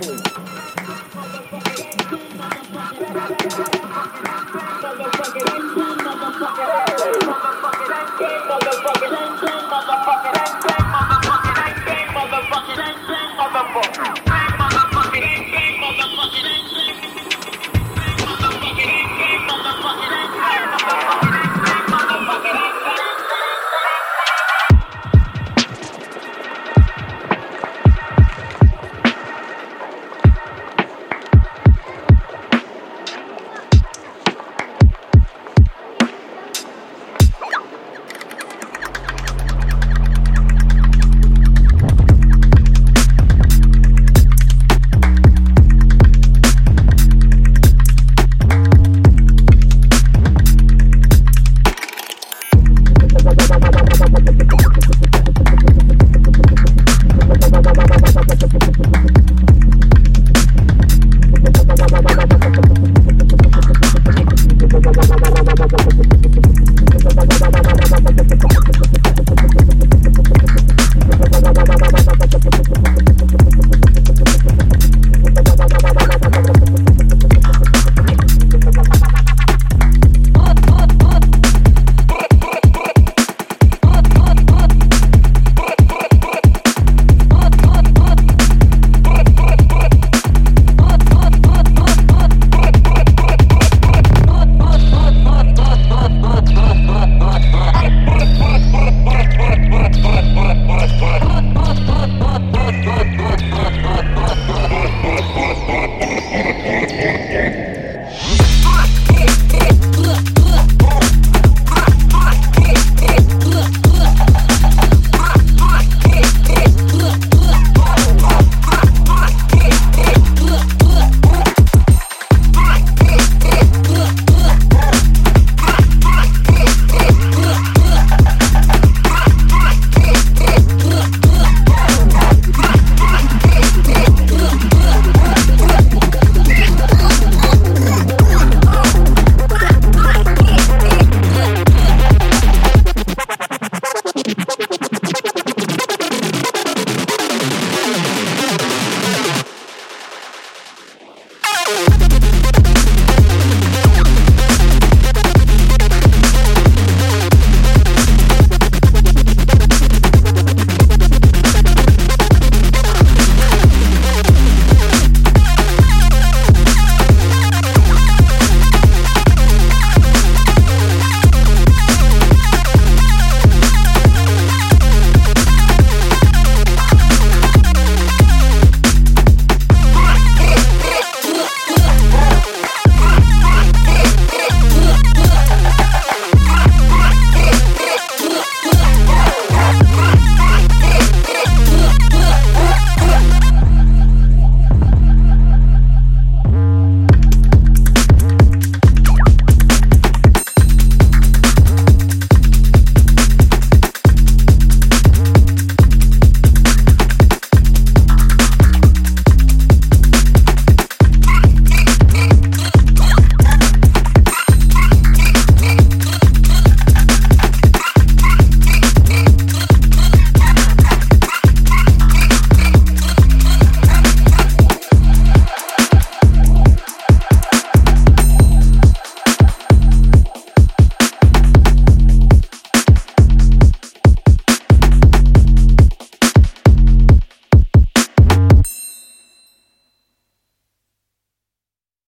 Please. Ooh.